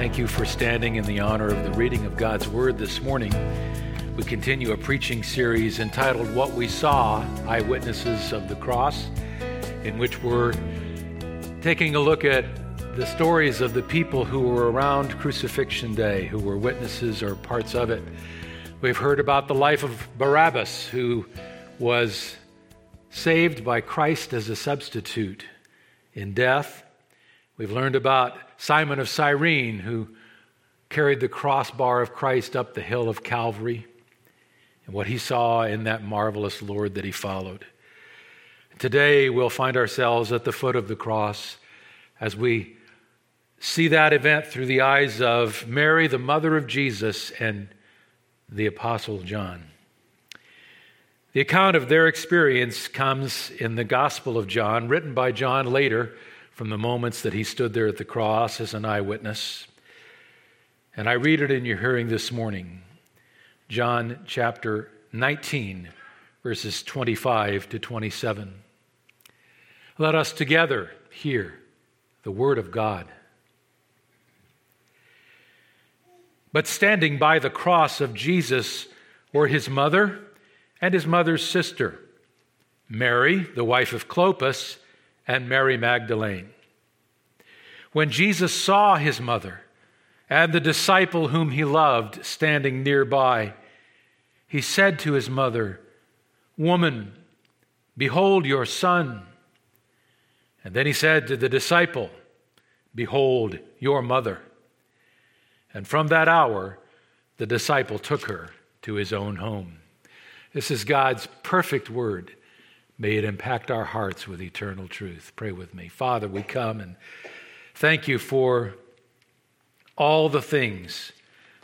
Thank you for standing in the honor of the reading of God's Word this morning. We continue a preaching series entitled What We Saw Eyewitnesses of the Cross, in which we're taking a look at the stories of the people who were around Crucifixion Day, who were witnesses or parts of it. We've heard about the life of Barabbas, who was saved by Christ as a substitute in death. We've learned about Simon of Cyrene, who carried the crossbar of Christ up the hill of Calvary, and what he saw in that marvelous Lord that he followed. Today, we'll find ourselves at the foot of the cross as we see that event through the eyes of Mary, the mother of Jesus, and the Apostle John. The account of their experience comes in the Gospel of John, written by John later from the moments that he stood there at the cross as an eyewitness. And I read it in your hearing this morning John chapter 19, verses 25 to 27. Let us together hear the word of God. But standing by the cross of Jesus were his mother and his mother's sister, Mary, the wife of Clopas, and Mary Magdalene. When Jesus saw his mother and the disciple whom he loved standing nearby, he said to his mother, Woman, behold your son. And then he said to the disciple, Behold your mother. And from that hour, the disciple took her to his own home. This is God's perfect word. May it impact our hearts with eternal truth. Pray with me. Father, we come and thank you for all the things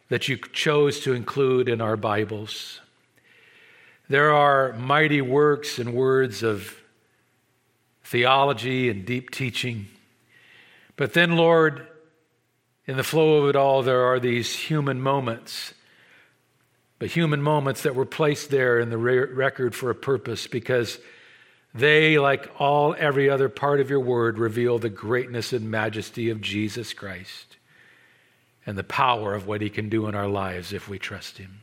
that you chose to include in our Bibles. There are mighty works and words of theology and deep teaching. But then, Lord, in the flow of it all, there are these human moments, but human moments that were placed there in the record for a purpose because they, like all every other part of your word, reveal the greatness and majesty of Jesus Christ and the power of what he can do in our lives if we trust him.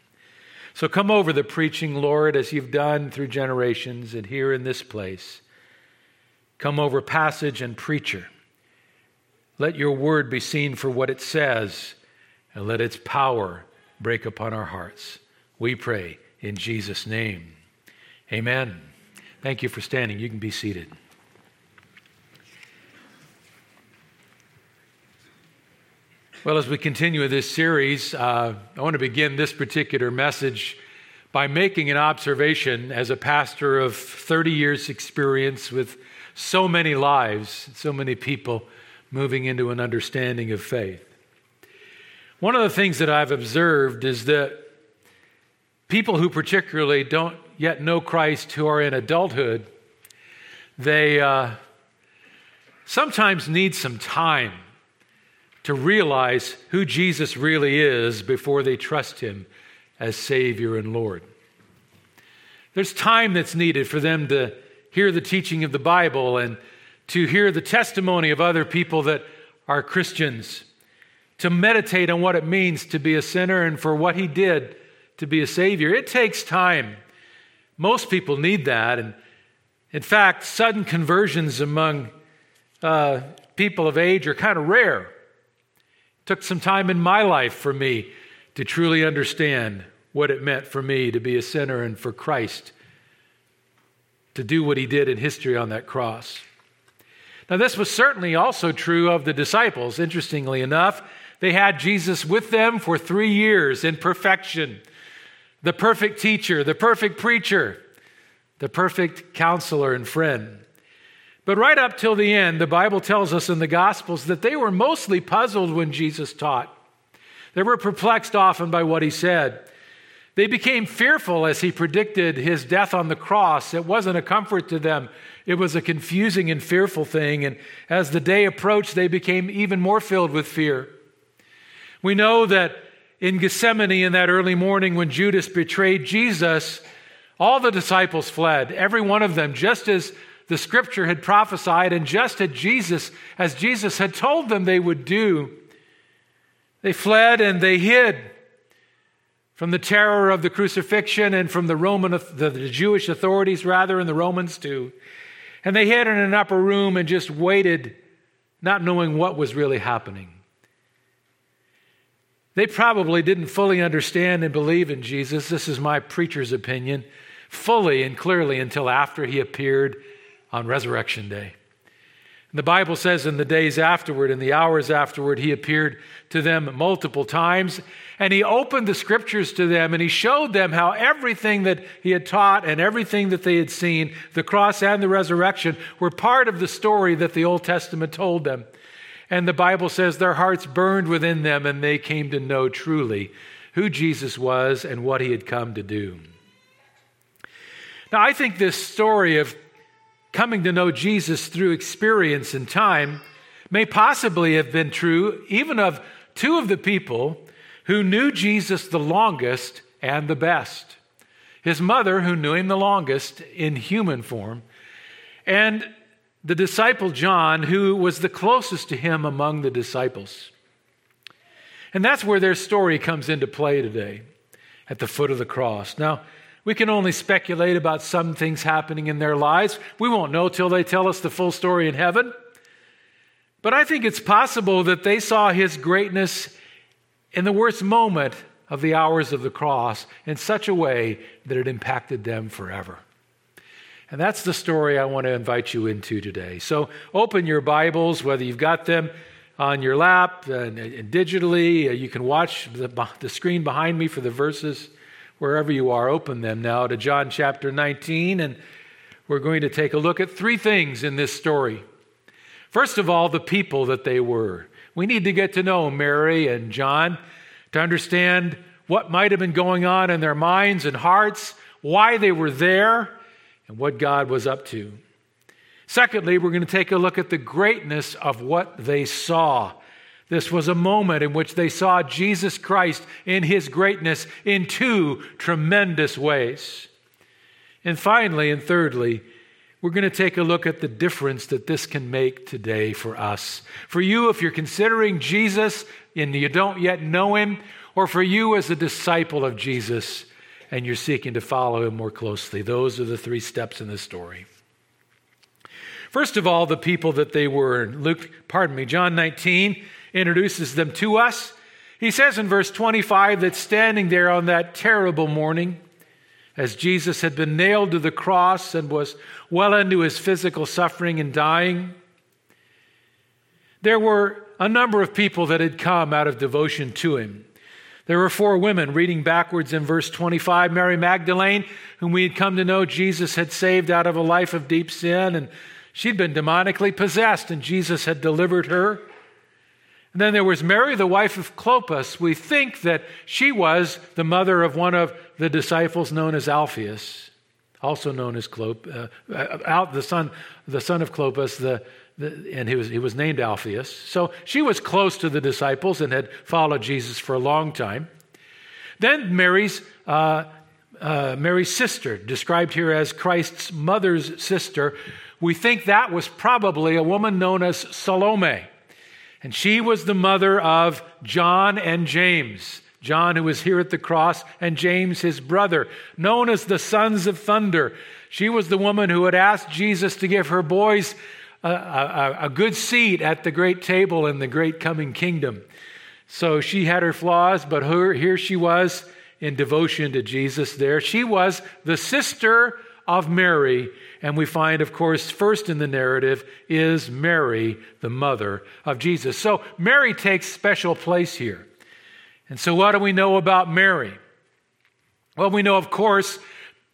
So come over the preaching, Lord, as you've done through generations and here in this place. Come over passage and preacher. Let your word be seen for what it says, and let its power break upon our hearts. We pray in Jesus' name. Amen. Thank you for standing. You can be seated. Well, as we continue this series, uh, I want to begin this particular message by making an observation as a pastor of 30 years' experience with so many lives, so many people moving into an understanding of faith. One of the things that I've observed is that people who particularly don't yet know Christ, who are in adulthood, they uh, sometimes need some time to realize who Jesus really is before they trust him as Savior and Lord. There's time that's needed for them to hear the teaching of the Bible and to hear the testimony of other people that are Christians, to meditate on what it means to be a sinner and for what he did to be a Savior. It takes time. Most people need that. And in fact, sudden conversions among uh, people of age are kind of rare. It took some time in my life for me to truly understand what it meant for me to be a sinner and for Christ to do what he did in history on that cross. Now, this was certainly also true of the disciples. Interestingly enough, they had Jesus with them for three years in perfection the perfect teacher, the perfect preacher, the perfect counselor and friend. But right up till the end, the Bible tells us in the Gospels that they were mostly puzzled when Jesus taught. They were perplexed often by what he said. They became fearful as he predicted his death on the cross. It wasn't a comfort to them, it was a confusing and fearful thing. And as the day approached, they became even more filled with fear. We know that in Gethsemane in that early morning when Judas betrayed Jesus, all the disciples fled, every one of them, just as the scripture had prophesied and just as Jesus, as Jesus had told them they would do. They fled and they hid from the terror of the crucifixion and from the Roman, the, the Jewish authorities, rather, and the Romans too. And they hid in an upper room and just waited, not knowing what was really happening. They probably didn't fully understand and believe in Jesus. This is my preacher's opinion, fully and clearly until after he appeared on Resurrection Day. The Bible says in the days afterward, in the hours afterward, he appeared to them multiple times and he opened the scriptures to them and he showed them how everything that he had taught and everything that they had seen, the cross and the resurrection, were part of the story that the Old Testament told them. And the Bible says their hearts burned within them and they came to know truly who Jesus was and what he had come to do. Now, I think this story of coming to know Jesus through experience and time may possibly have been true even of two of the people who knew Jesus the longest and the best his mother, who knew him the longest in human form, and the disciple John, who was the closest to him among the disciples. And that's where their story comes into play today, at the foot of the cross. Now, we can only speculate about some things happening in their lives. We won't know till they tell us the full story in heaven. But I think it's possible that they saw his greatness in the worst moment of the hours of the cross in such a way that it impacted them forever. And that's the story I want to invite you into today. So open your Bibles, whether you've got them on your lap and, and digitally, uh, you can watch the, the screen behind me for the verses wherever you are, open them now to John chapter 19, and we're going to take a look at three things in this story. First of all, the people that they were. We need to get to know Mary and John to understand what might have been going on in their minds and hearts, why they were there, and what God was up to. Secondly, we're going to take a look at the greatness of what they saw. This was a moment in which they saw Jesus Christ in his greatness in two tremendous ways. And finally, and thirdly, we're going to take a look at the difference that this can make today for us. For you, if you're considering Jesus and you don't yet know him, or for you as a disciple of Jesus and you're seeking to follow him more closely, those are the three steps in this story. First of all, the people that they were. Luke, pardon me, John 19 introduces them to us. He says in verse 25 that standing there on that terrible morning, as Jesus had been nailed to the cross and was well into his physical suffering and dying, there were a number of people that had come out of devotion to him. There were four women reading backwards in verse 25 Mary Magdalene, whom we had come to know Jesus had saved out of a life of deep sin, and she'd been demonically possessed, and Jesus had delivered her. And then there was Mary, the wife of Clopas. We think that she was the mother of one of the disciples known as Alphaeus, also known as Clop, uh, uh, the, son, the son of Clopas, the, the, and he was, he was named Alphaeus. So she was close to the disciples and had followed Jesus for a long time. Then Mary's, uh, uh, Mary's sister, described here as Christ's mother's sister, we think that was probably a woman known as Salome. And she was the mother of John and James. John, who was here at the cross, and James, his brother, known as the sons of thunder. She was the woman who had asked Jesus to give her boys a, a, good seat at the great table in the great coming kingdom. So she had her flaws, but her, here she was in devotion to Jesus there. She was the sister of Mary, and we find, of course, first in the narrative is Mary, the mother of Jesus. So Mary takes special place here. And so, what do we know about Mary? Well, we know, of course,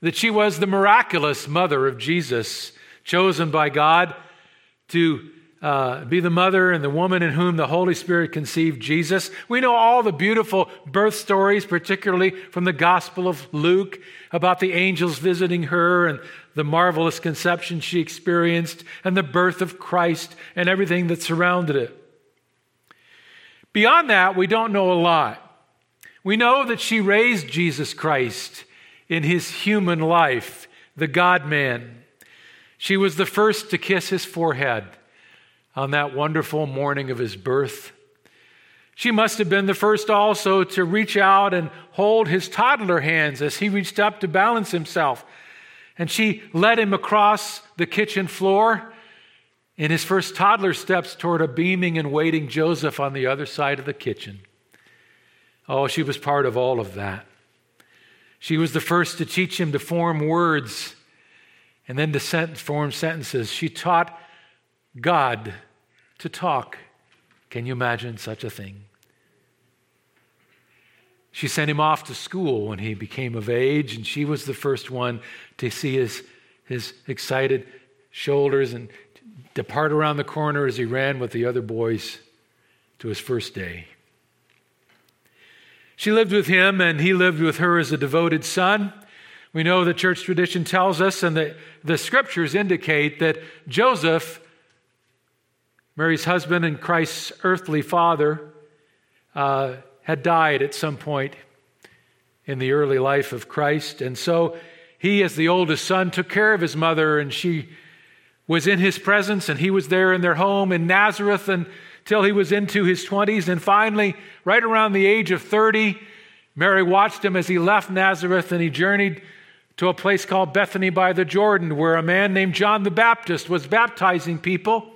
that she was the miraculous mother of Jesus, chosen by God to uh, be the mother and the woman in whom the Holy Spirit conceived Jesus. We know all the beautiful birth stories, particularly from the Gospel of Luke, about the angels visiting her and the marvelous conception she experienced and the birth of Christ and everything that surrounded it. Beyond that, we don't know a lot. We know that she raised Jesus Christ in his human life, the God man. She was the first to kiss his forehead on that wonderful morning of his birth. She must have been the first also to reach out and hold his toddler hands as he reached up to balance himself. And she led him across the kitchen floor in his first toddler steps toward a beaming and waiting Joseph on the other side of the kitchen. Oh, she was part of all of that. She was the first to teach him to form words and then to form sentences. She taught God to talk. Can you imagine such a thing? She sent him off to school when he became of age, and she was the first one to see his, his excited shoulders and depart around the corner as he ran with the other boys to his first day. She lived with him, and he lived with her as a devoted son. We know the church tradition tells us, and the, the scriptures indicate that Joseph Mary's husband and Christ's earthly father uh, had died at some point in the early life of Christ. And so he, as the oldest son, took care of his mother, and she was in his presence, and he was there in their home in Nazareth until he was into his 20s. And finally, right around the age of 30, Mary watched him as he left Nazareth and he journeyed to a place called Bethany by the Jordan, where a man named John the Baptist was baptizing people.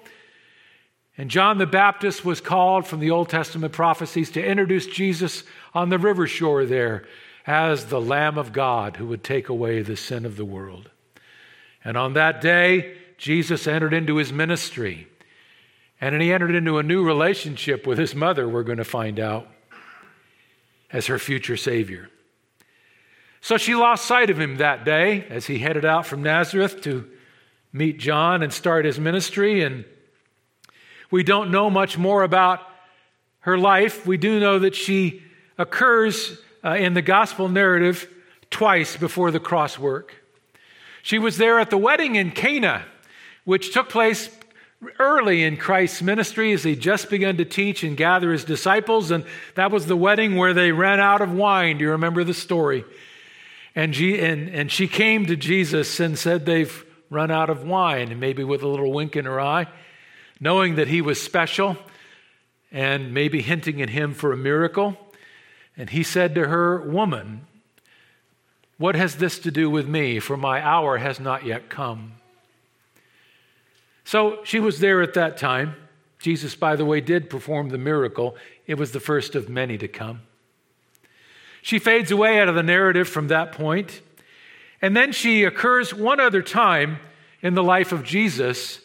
And John the Baptist was called from the Old Testament prophecies to introduce Jesus on the river shore there as the Lamb of God who would take away the sin of the world. And on that day, Jesus entered into his ministry. And he entered into a new relationship with his mother, we're going to find out, as her future Savior. So she lost sight of him that day as he headed out from Nazareth to meet John and start his ministry. And we don't know much more about her life. We do know that she occurs uh, in the gospel narrative twice before the cross work. She was there at the wedding in Cana, which took place early in Christ's ministry as he just began to teach and gather his disciples. And that was the wedding where they ran out of wine. Do you remember the story? And, G- and, and she came to Jesus and said, They've run out of wine, and maybe with a little wink in her eye knowing that he was special and maybe hinting at him for a miracle. And he said to her, Woman, what has this to do with me? For my hour has not yet come. So she was there at that time. Jesus, by the way, did perform the miracle. It was the first of many to come. She fades away out of the narrative from that point. And then she occurs one other time in the life of Jesus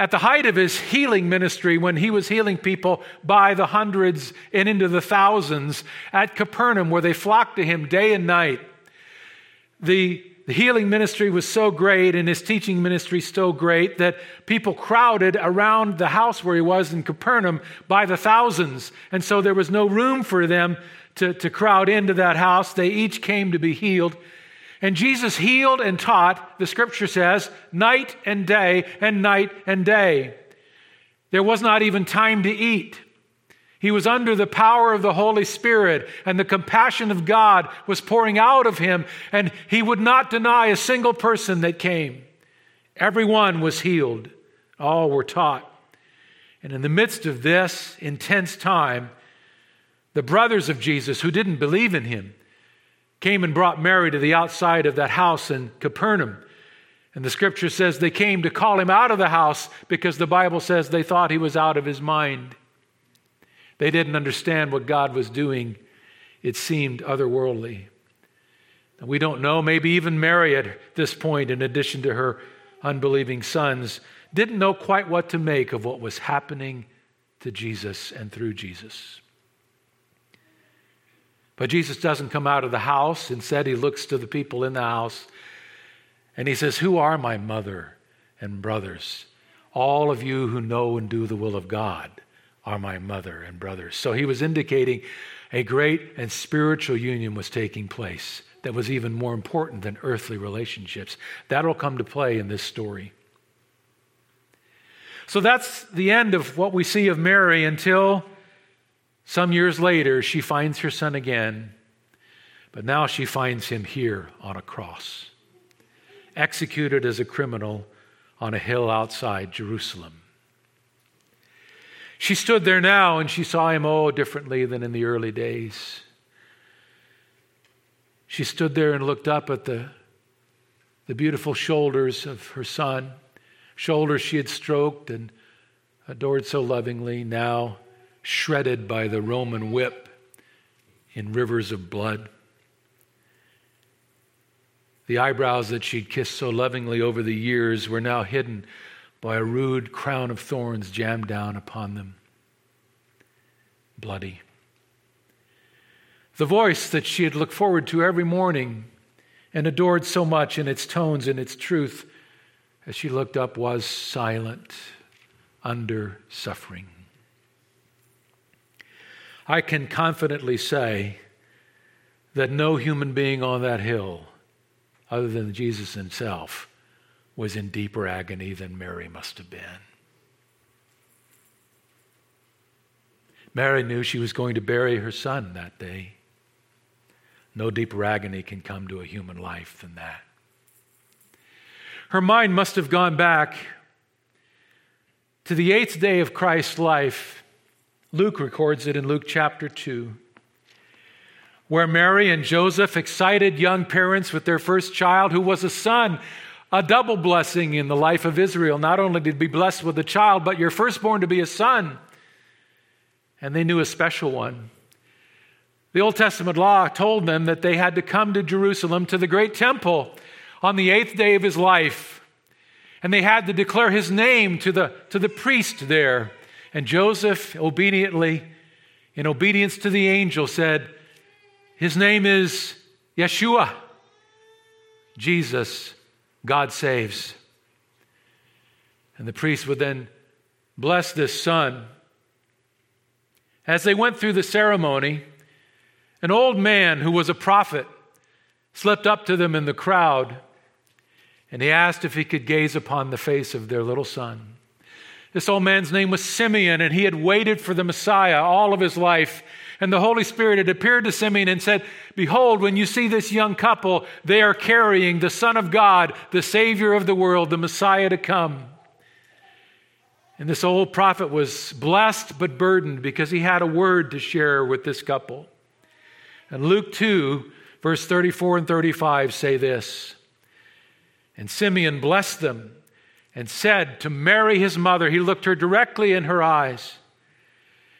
at the height of his healing ministry, when he was healing people by the hundreds and into the thousands at Capernaum, where they flocked to him day and night, the, the healing ministry was so great and his teaching ministry so great that people crowded around the house where he was in Capernaum by the thousands. And so there was no room for them to, to crowd into that house. They each came to be healed. And Jesus healed and taught, the scripture says, night and day and night and day. There was not even time to eat. He was under the power of the Holy Spirit, and the compassion of God was pouring out of him, and he would not deny a single person that came. Everyone was healed, all were taught. And in the midst of this intense time, the brothers of Jesus who didn't believe in him, came and brought Mary to the outside of that house in Capernaum. And the scripture says they came to call him out of the house because the Bible says they thought he was out of his mind. They didn't understand what God was doing, it seemed otherworldly. And we don't know, maybe even Mary at this point, in addition to her unbelieving sons, didn't know quite what to make of what was happening to Jesus and through Jesus. But Jesus doesn't come out of the house. Instead, he looks to the people in the house and he says, Who are my mother and brothers? All of you who know and do the will of God are my mother and brothers. So he was indicating a great and spiritual union was taking place that was even more important than earthly relationships. That'll come to play in this story. So that's the end of what we see of Mary until some years later she finds her son again. But now she finds him here on a cross, executed as a criminal on a hill outside Jerusalem. She stood there now and she saw him, oh, differently than in the early days. She stood there and looked up at the, the beautiful shoulders of her son, shoulders she had stroked and adored so lovingly, now shredded by the Roman whip in rivers of blood. The eyebrows that she'd kissed so lovingly over the years were now hidden by a rude crown of thorns jammed down upon them. Bloody. The voice that she had looked forward to every morning and adored so much in its tones and its truth, as she looked up, was silent under suffering. I can confidently say that no human being on that hill, other than Jesus himself, was in deeper agony than Mary must have been. Mary knew she was going to bury her son that day. No deeper agony can come to a human life than that. Her mind must have gone back to the eighth day of Christ's life. Luke records it in Luke chapter 2, where Mary and Joseph excited young parents with their first child, who was a son, a double blessing in the life of Israel. Not only to be blessed with a child, but your firstborn to be a son. And they knew a special one. The Old Testament law told them that they had to come to Jerusalem to the great temple on the eighth day of his life. And they had to declare his name to the, to the priest there. And Joseph obediently, in obedience to the angel, said, His name is Yeshua, Jesus, God saves. And the priest would then bless this son. As they went through the ceremony, an old man who was a prophet slipped up to them in the crowd and he asked if he could gaze upon the face of their little son. This old man's name was Simeon, and he had waited for the Messiah all of his life. And the Holy Spirit had appeared to Simeon and said, Behold, when you see this young couple, they are carrying the Son of God, the Savior of the world, the Messiah to come. And this old prophet was blessed but burdened because he had a word to share with this couple. And Luke 2, verse 34 and 35 say this And Simeon blessed them and said to Mary, his mother, he looked her directly in her eyes.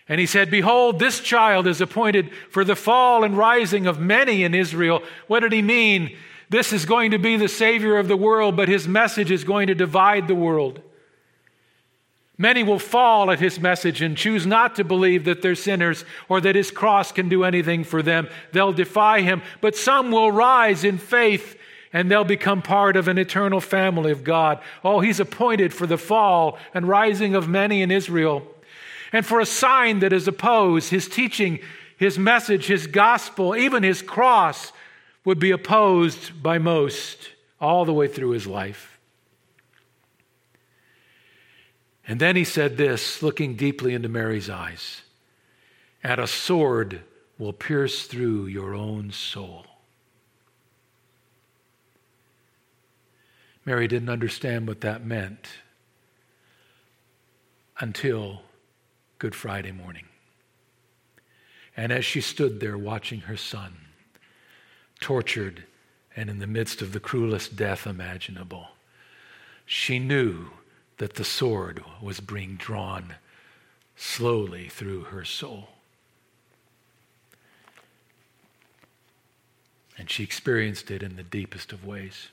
And he said, Behold, this child is appointed for the fall and rising of many in Israel. What did he mean? This is going to be the Savior of the world, but his message is going to divide the world. Many will fall at his message and choose not to believe that they're sinners or that his cross can do anything for them. They'll defy him. But some will rise in faith and they'll become part of an eternal family of God. Oh, he's appointed for the fall and rising of many in Israel. And for a sign that is opposed, his teaching, his message, his gospel, even his cross would be opposed by most all the way through his life. And then he said this, looking deeply into Mary's eyes And a sword will pierce through your own soul. Mary didn't understand what that meant until Good Friday morning. And as she stood there watching her son, tortured and in the midst of the cruelest death imaginable, she knew that the sword was being drawn slowly through her soul. And she experienced it in the deepest of ways.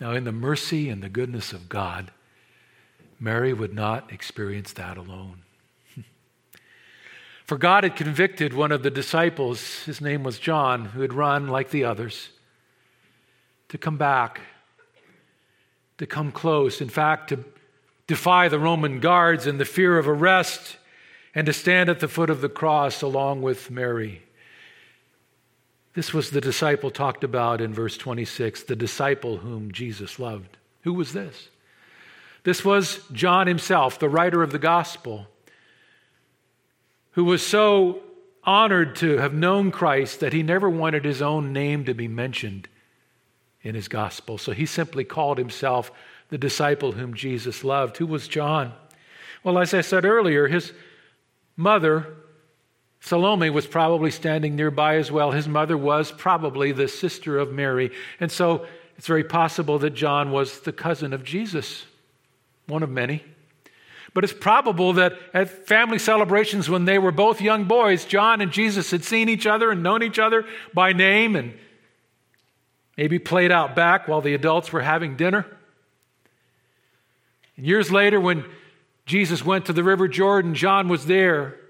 Now, in the mercy and the goodness of God, Mary would not experience that alone. For God had convicted one of the disciples, his name was John, who had run like the others, to come back to come close. In fact, to defy the Roman guards and the fear of arrest, and to stand at the foot of the cross along with Mary. This was the disciple talked about in verse 26, the disciple whom Jesus loved. Who was this? This was John himself, the writer of the gospel, who was so honored to have known Christ that he never wanted his own name to be mentioned in his gospel. So he simply called himself the disciple whom Jesus loved. Who was John? Well, as I said earlier, his mother, Salome, was probably standing nearby as well. His mother was probably the sister of Mary. And so it's very possible that John was the cousin of Jesus, one of many. But it's probable that at family celebrations when they were both young boys, John and Jesus had seen each other and known each other by name and maybe played out back while the adults were having dinner. And years later, when Jesus went to the River Jordan, John was there.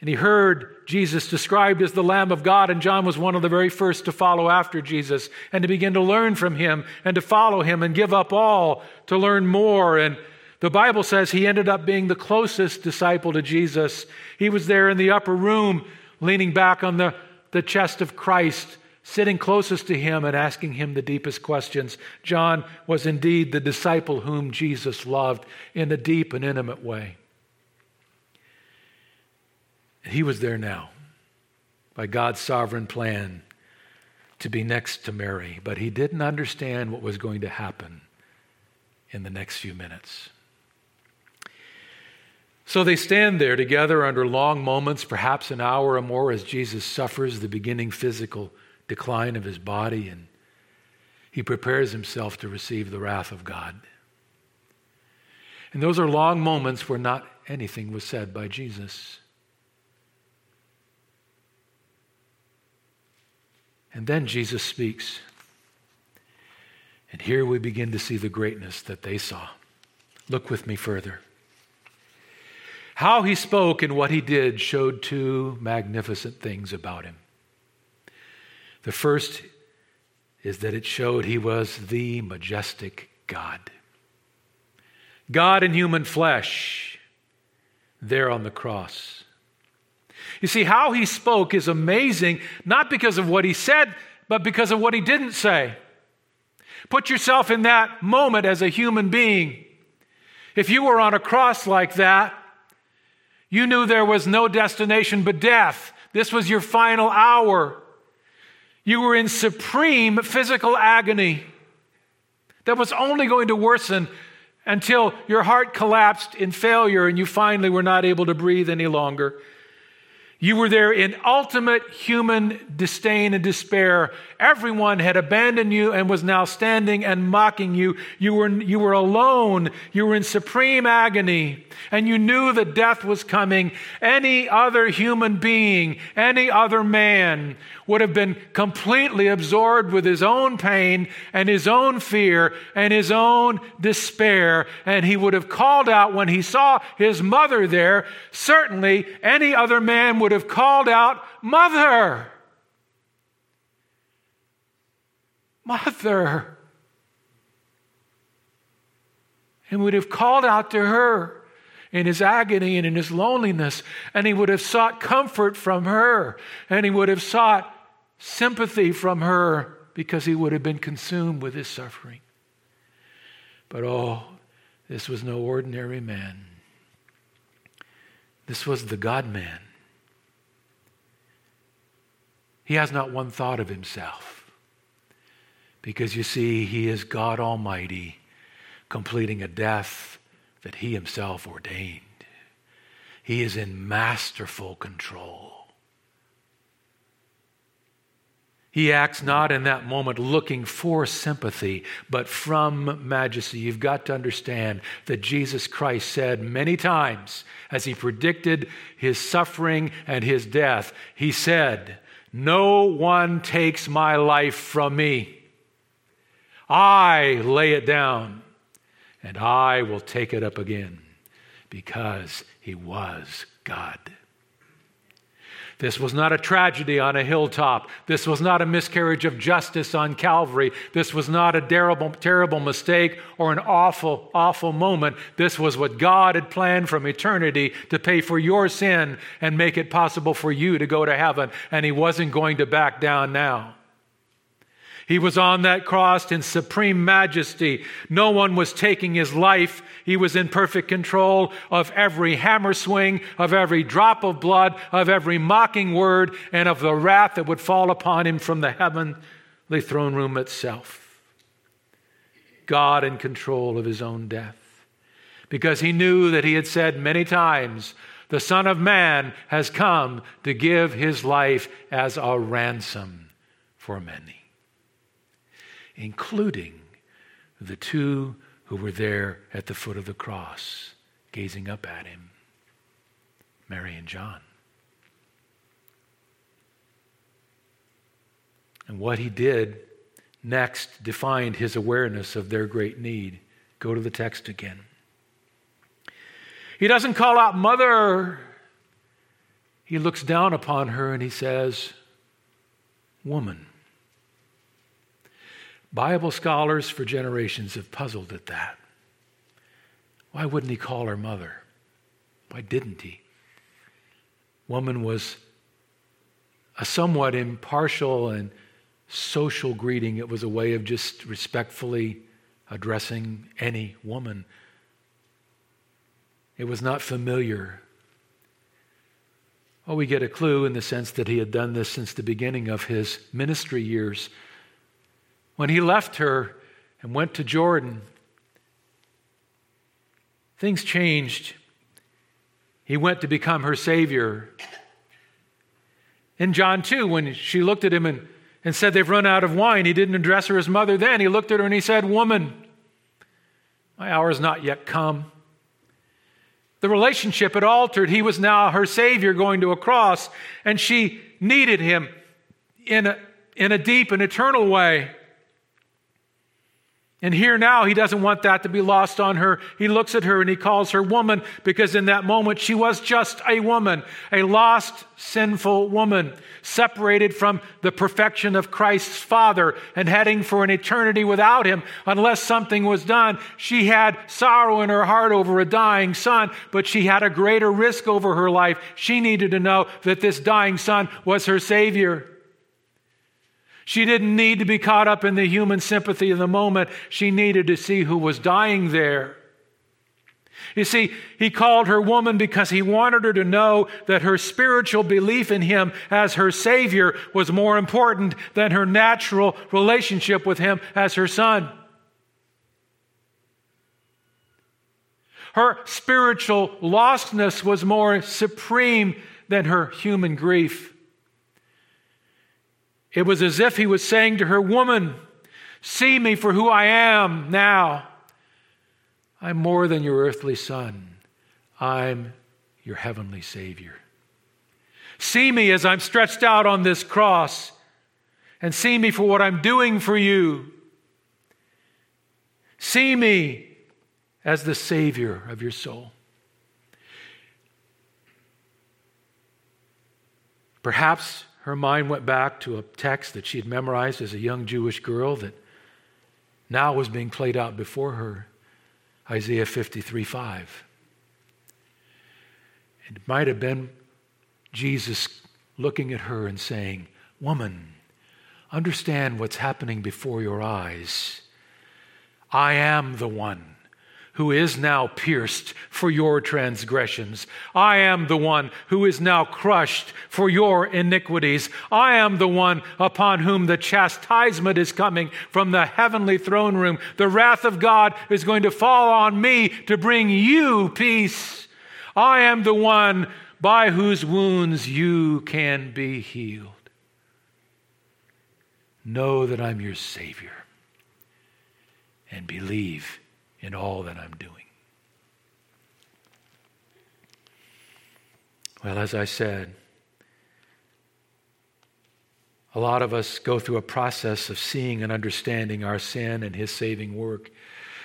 And he heard Jesus described as the Lamb of God, and John was one of the very first to follow after Jesus and to begin to learn from him and to follow him and give up all to learn more. And the Bible says he ended up being the closest disciple to Jesus. He was there in the upper room, leaning back on the, the chest of Christ, sitting closest to him and asking him the deepest questions. John was indeed the disciple whom Jesus loved in a deep and intimate way. He was there now by God's sovereign plan to be next to Mary, but he didn't understand what was going to happen in the next few minutes. So they stand there together under long moments, perhaps an hour or more, as Jesus suffers the beginning physical decline of his body and he prepares himself to receive the wrath of God. And those are long moments where not anything was said by Jesus. And then Jesus speaks. And here we begin to see the greatness that they saw. Look with me further. How he spoke and what he did showed two magnificent things about him. The first is that it showed he was the majestic God. God in human flesh, there on the cross. You see, how he spoke is amazing, not because of what he said, but because of what he didn't say. Put yourself in that moment as a human being. If you were on a cross like that, you knew there was no destination but death. This was your final hour. You were in supreme physical agony that was only going to worsen until your heart collapsed in failure and you finally were not able to breathe any longer. You were there in ultimate human disdain and despair. Everyone had abandoned you and was now standing and mocking you. You were, you were alone. You were in supreme agony. And you knew that death was coming. Any other human being, any other man would have been completely absorbed with his own pain and his own fear and his own despair. And he would have called out when he saw his mother there. Certainly, any other man would have called out, Mother! Mother! And would have called out to her in his agony and in his loneliness, and he would have sought comfort from her, and he would have sought sympathy from her because he would have been consumed with his suffering. But oh, this was no ordinary man. This was the God man. He has not one thought of himself. Because you see, he is God Almighty, completing a death that he himself ordained. He is in masterful control. He acts not in that moment looking for sympathy, but from majesty. You've got to understand that Jesus Christ said many times, as he predicted his suffering and his death, he said, No one takes my life from me. I lay it down, and I will take it up again, because he was God. This was not a tragedy on a hilltop. This was not a miscarriage of justice on Calvary. This was not a terrible, terrible mistake or an awful, awful moment. This was what God had planned from eternity to pay for your sin and make it possible for you to go to heaven. And He wasn't going to back down now. He was on that cross in supreme majesty. No one was taking his life. He was in perfect control of every hammer swing, of every drop of blood, of every mocking word, and of the wrath that would fall upon him from the heavenly throne room itself. God in control of his own death. Because he knew that he had said many times, the Son of Man has come to give his life as a ransom for many including the two who were there at the foot of the cross, gazing up at him Mary and John. And what he did next defined his awareness of their great need. Go to the text again. He doesn't call out, Mother. He looks down upon her and he says, Woman. Bible scholars for generations have puzzled at that. Why wouldn't he call her mother? Why didn't he? Woman was a somewhat impartial and social greeting. It was a way of just respectfully addressing any woman. It was not familiar. Well, we get a clue in the sense that he had done this since the beginning of his ministry years. When he left her and went to Jordan, things changed. He went to become her Savior. In John 2, when she looked at him and, and said, They've run out of wine, he didn't address her as mother then. He looked at her and he said, Woman, my hour is not yet come. The relationship had altered. He was now her Savior going to a cross, and she needed him in a, in a deep and eternal way. And here now, he doesn't want that to be lost on her. He looks at her and he calls her woman because in that moment she was just a woman, a lost, sinful woman, separated from the perfection of Christ's Father and heading for an eternity without him unless something was done. She had sorrow in her heart over a dying son, but she had a greater risk over her life. She needed to know that this dying son was her Savior. She didn't need to be caught up in the human sympathy of the moment. She needed to see who was dying there. You see, he called her woman because he wanted her to know that her spiritual belief in him as her Savior was more important than her natural relationship with him as her son. Her spiritual lostness was more supreme than her human grief. It was as if he was saying to her, Woman, see me for who I am now. I'm more than your earthly son, I'm your heavenly Savior. See me as I'm stretched out on this cross, and see me for what I'm doing for you. See me as the Savior of your soul. Perhaps her mind went back to a text that she had memorized as a young Jewish girl that now was being played out before her Isaiah 53 5. It might have been Jesus looking at her and saying, Woman, understand what's happening before your eyes. I am the one who is now pierced for your transgressions. I am the one who is now crushed for your iniquities. I am the one upon whom the chastisement is coming from the heavenly throne room. The wrath of God is going to fall on me to bring you peace. I am the one by whose wounds you can be healed. Know that I'm your Savior and believe in all that I'm doing. Well, as I said, a lot of us go through a process of seeing and understanding our sin and His saving work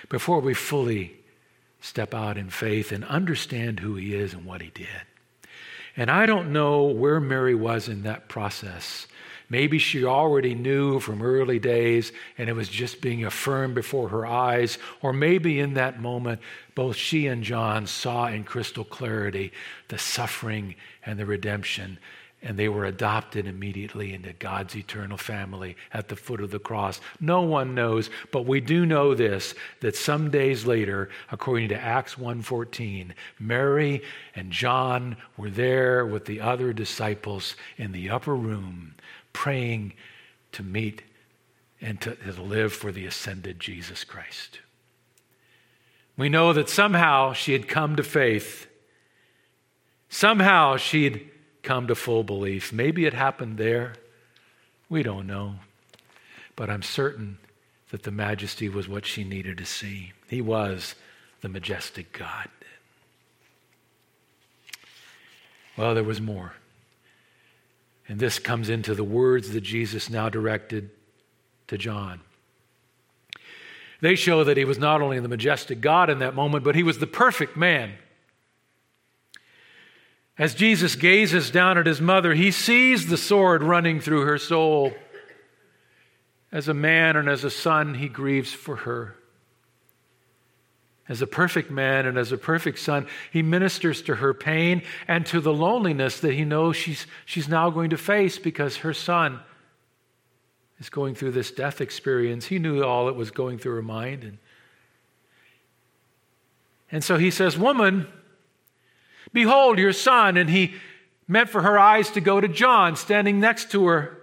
before we fully step out in faith and understand who He is and what He did. And I don't know where Mary was in that process. Maybe she already knew from early days and it was just being affirmed before her eyes. Or maybe in that moment, both she and John saw in crystal clarity the suffering and the redemption and they were adopted immediately into God's eternal family at the foot of the cross. No one knows, but we do know this that some days later, according to Acts 1:14, Mary and John were there with the other disciples in the upper room praying to meet and to, to live for the ascended Jesus Christ. We know that somehow she had come to faith. Somehow she'd come to full belief. Maybe it happened there. We don't know. But I'm certain that the majesty was what she needed to see. He was the majestic God. Well, there was more. And this comes into the words that Jesus now directed to John. They show that he was not only the majestic God in that moment, but he was the perfect man. As Jesus gazes down at his mother, he sees the sword running through her soul. As a man and as a son, he grieves for her. As a perfect man and as a perfect son, he ministers to her pain and to the loneliness that he knows she's, she's now going to face because her son is going through this death experience. He knew all that was going through her mind. And, and so he says, Woman, Behold, your son. And he meant for her eyes to go to John, standing next to her.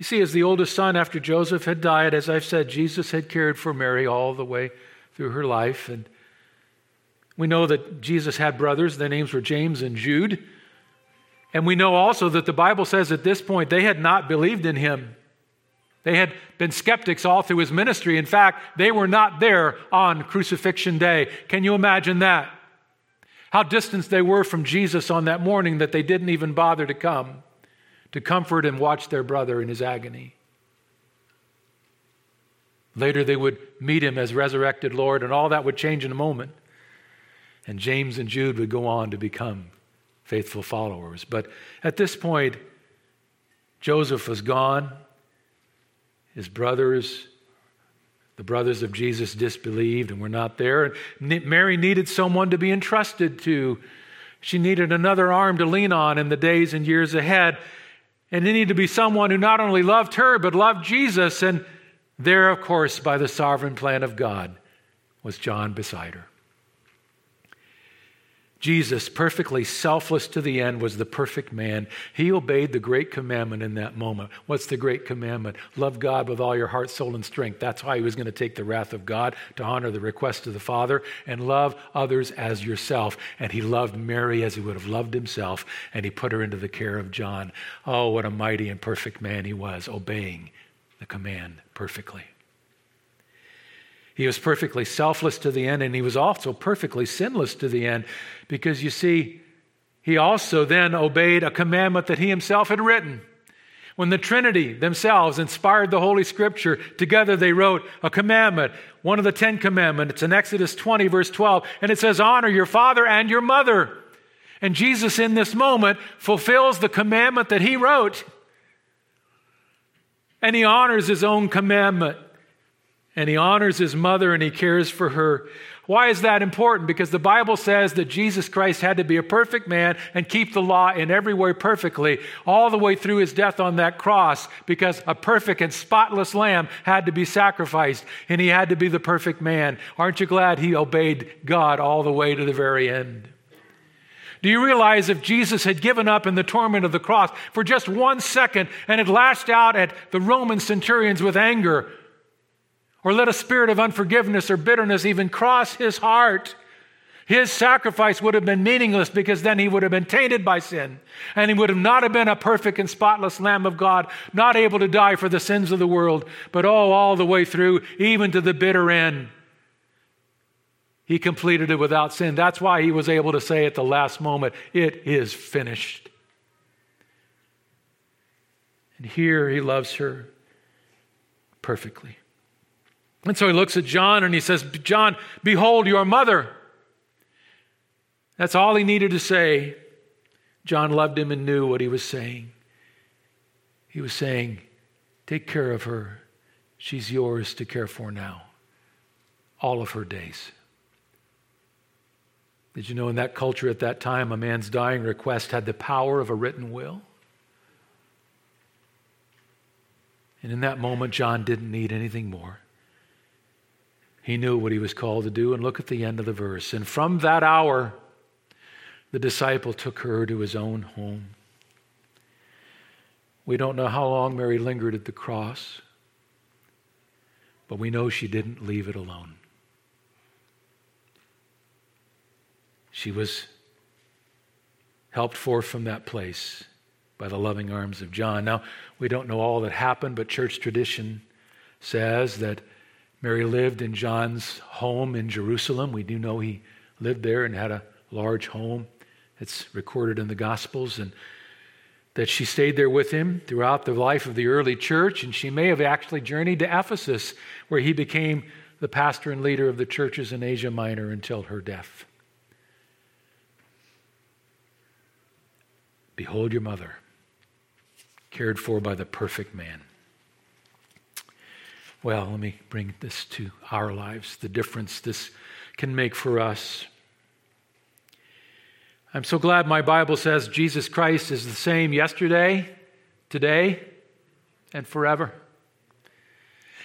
You see, as the oldest son after Joseph had died, as I've said, Jesus had cared for Mary all the way through her life. And we know that Jesus had brothers. Their names were James and Jude. And we know also that the Bible says at this point they had not believed in him. They had been skeptics all through his ministry. In fact, they were not there on crucifixion day. Can you imagine that? How distant they were from Jesus on that morning that they didn't even bother to come to comfort and watch their brother in his agony. Later, they would meet him as resurrected Lord, and all that would change in a moment. And James and Jude would go on to become faithful followers. But at this point, Joseph was gone. His brothers, the brothers of Jesus, disbelieved and were not there. And Mary needed someone to be entrusted to. She needed another arm to lean on in the days and years ahead. And it needed to be someone who not only loved her, but loved Jesus. And there, of course, by the sovereign plan of God, was John beside her. Jesus, perfectly selfless to the end, was the perfect man. He obeyed the great commandment in that moment. What's the great commandment? Love God with all your heart, soul, and strength. That's why he was going to take the wrath of God to honor the request of the Father and love others as yourself. And he loved Mary as he would have loved himself, and he put her into the care of John. Oh, what a mighty and perfect man he was, obeying the command perfectly. He was perfectly selfless to the end, and he was also perfectly sinless to the end, because you see, he also then obeyed a commandment that he himself had written. When the Trinity themselves inspired the Holy Scripture, together they wrote a commandment, one of the Ten Commandments. It's in Exodus 20, verse 12, and it says, Honor your father and your mother. And Jesus, in this moment, fulfills the commandment that he wrote, and he honors his own commandment and he honors his mother and he cares for her. Why is that important? Because the Bible says that Jesus Christ had to be a perfect man and keep the law in every way perfectly, all the way through his death on that cross, because a perfect and spotless lamb had to be sacrificed, and he had to be the perfect man. Aren't you glad he obeyed God all the way to the very end? Do you realize if Jesus had given up in the torment of the cross for just one second and had lashed out at the Roman centurions with anger, or let a spirit of unforgiveness or bitterness even cross his heart, his sacrifice would have been meaningless because then he would have been tainted by sin. And he would have not have been a perfect and spotless Lamb of God, not able to die for the sins of the world, but oh, all the way through, even to the bitter end. He completed it without sin. That's why he was able to say at the last moment, It is finished. And here he loves her perfectly. And so he looks at John and he says, John, behold your mother. That's all he needed to say. John loved him and knew what he was saying. He was saying, Take care of her. She's yours to care for now, all of her days. Did you know in that culture at that time, a man's dying request had the power of a written will? And in that moment, John didn't need anything more. He knew what he was called to do. And look at the end of the verse. And from that hour, the disciple took her to his own home. We don't know how long Mary lingered at the cross, but we know she didn't leave it alone. She was helped forth from that place by the loving arms of John. Now, we don't know all that happened, but church tradition says that Mary lived in John's home in Jerusalem. We do know he lived there and had a large home. It's recorded in the Gospels. And that she stayed there with him throughout the life of the early church. And she may have actually journeyed to Ephesus, where he became the pastor and leader of the churches in Asia Minor until her death. Behold your mother, cared for by the perfect man. Well, let me bring this to our lives, the difference this can make for us. I'm so glad my Bible says Jesus Christ is the same yesterday, today, and forever.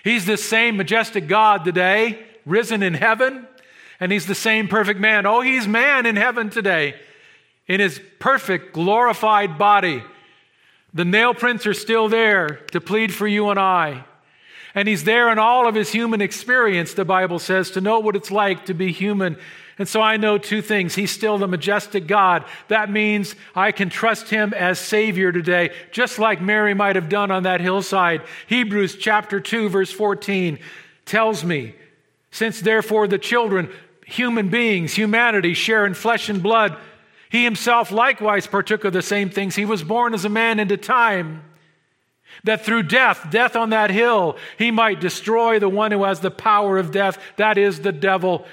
He's the same majestic God today, risen in heaven, and He's the same perfect man. Oh, He's man in heaven today in his perfect, glorified body. The nail prints are still there to plead for you and I. And he's there in all of his human experience, the Bible says, to know what it's like to be human. And so I know two things. He's still the majestic God. That means I can trust him as Savior today, just like Mary might have done on that hillside. Hebrews chapter 2, verse 14 tells me, since therefore the children, human beings, humanity, share in flesh and blood, he himself likewise partook of the same things. He was born as a man into time, that through death, death on that hill, he might destroy the one who has the power of death, that is the devil,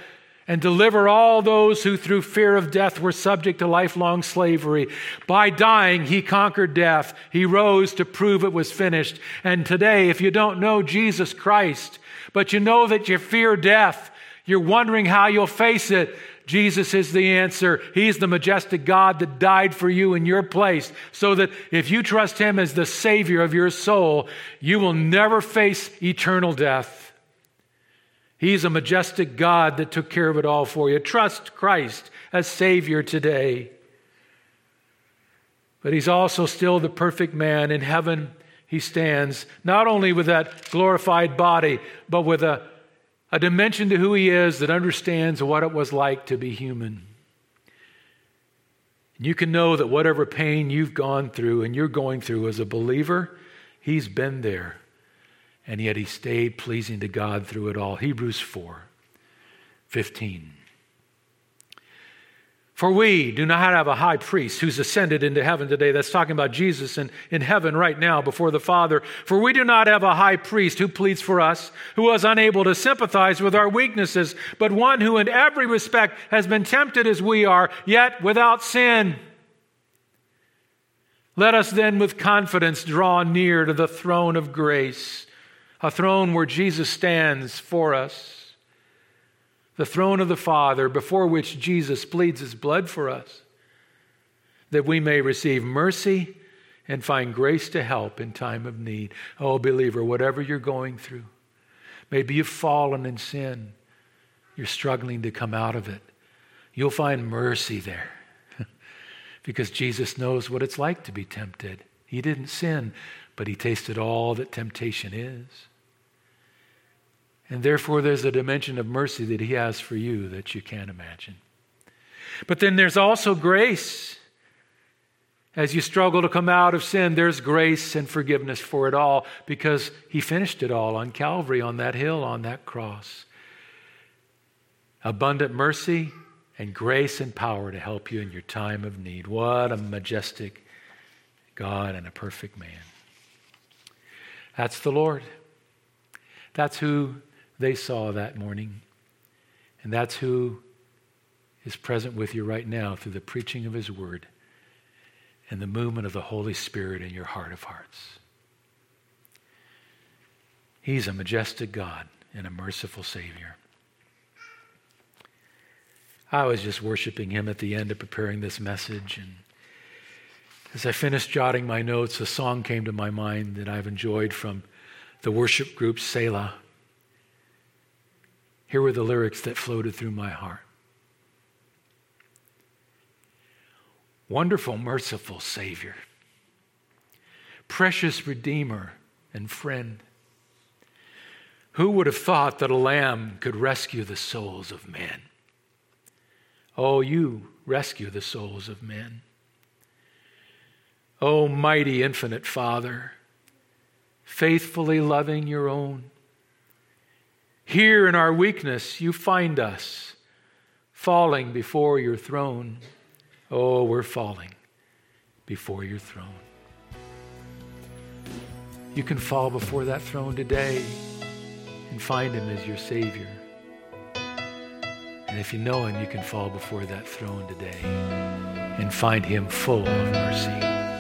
and deliver all those who through fear of death were subject to lifelong slavery. By dying, he conquered death. He rose to prove it was finished. And today, if you don't know Jesus Christ, but you know that you fear death, you're wondering how you'll face it, Jesus is the answer. He's the majestic God that died for you in your place, so that if you trust Him as the Savior of your soul, you will never face eternal death. He's a majestic God that took care of it all for you. Trust Christ as Savior today. But He's also still the perfect man. In heaven, He stands not only with that glorified body, but with a a dimension to who he is that understands what it was like to be human. And you can know that whatever pain you've gone through and you're going through as a believer, he's been there. And yet he stayed pleasing to God through it all. Hebrews 4 15. For we do not have a high priest who's ascended into heaven today. That's talking about Jesus in, in heaven right now before the Father. For we do not have a high priest who pleads for us, who was unable to sympathize with our weaknesses, but one who in every respect has been tempted as we are, yet without sin. Let us then with confidence draw near to the throne of grace, a throne where Jesus stands for us the throne of the Father, before which Jesus pleads his blood for us, that we may receive mercy and find grace to help in time of need. Oh, believer, whatever you're going through, maybe you've fallen in sin, you're struggling to come out of it, you'll find mercy there because Jesus knows what it's like to be tempted. He didn't sin, but he tasted all that temptation is. And therefore, there's a dimension of mercy that He has for you that you can't imagine. But then there's also grace. As you struggle to come out of sin, there's grace and forgiveness for it all because He finished it all on Calvary, on that hill, on that cross. Abundant mercy and grace and power to help you in your time of need. What a majestic God and a perfect man. That's the Lord. That's who they saw that morning. And that's who is present with you right now through the preaching of His Word and the movement of the Holy Spirit in your heart of hearts. He's a majestic God and a merciful Savior. I was just worshiping Him at the end of preparing this message. And as I finished jotting my notes, a song came to my mind that I've enjoyed from the worship group Selah. Here were the lyrics that floated through my heart. Wonderful, merciful Savior, precious Redeemer and friend. Who would have thought that a lamb could rescue the souls of men? Oh, you rescue the souls of men. Oh, mighty, infinite Father, faithfully loving your own. Here in our weakness, you find us falling before your throne. Oh, we're falling before your throne. You can fall before that throne today and find him as your Savior. And if you know him, you can fall before that throne today and find him full of mercy.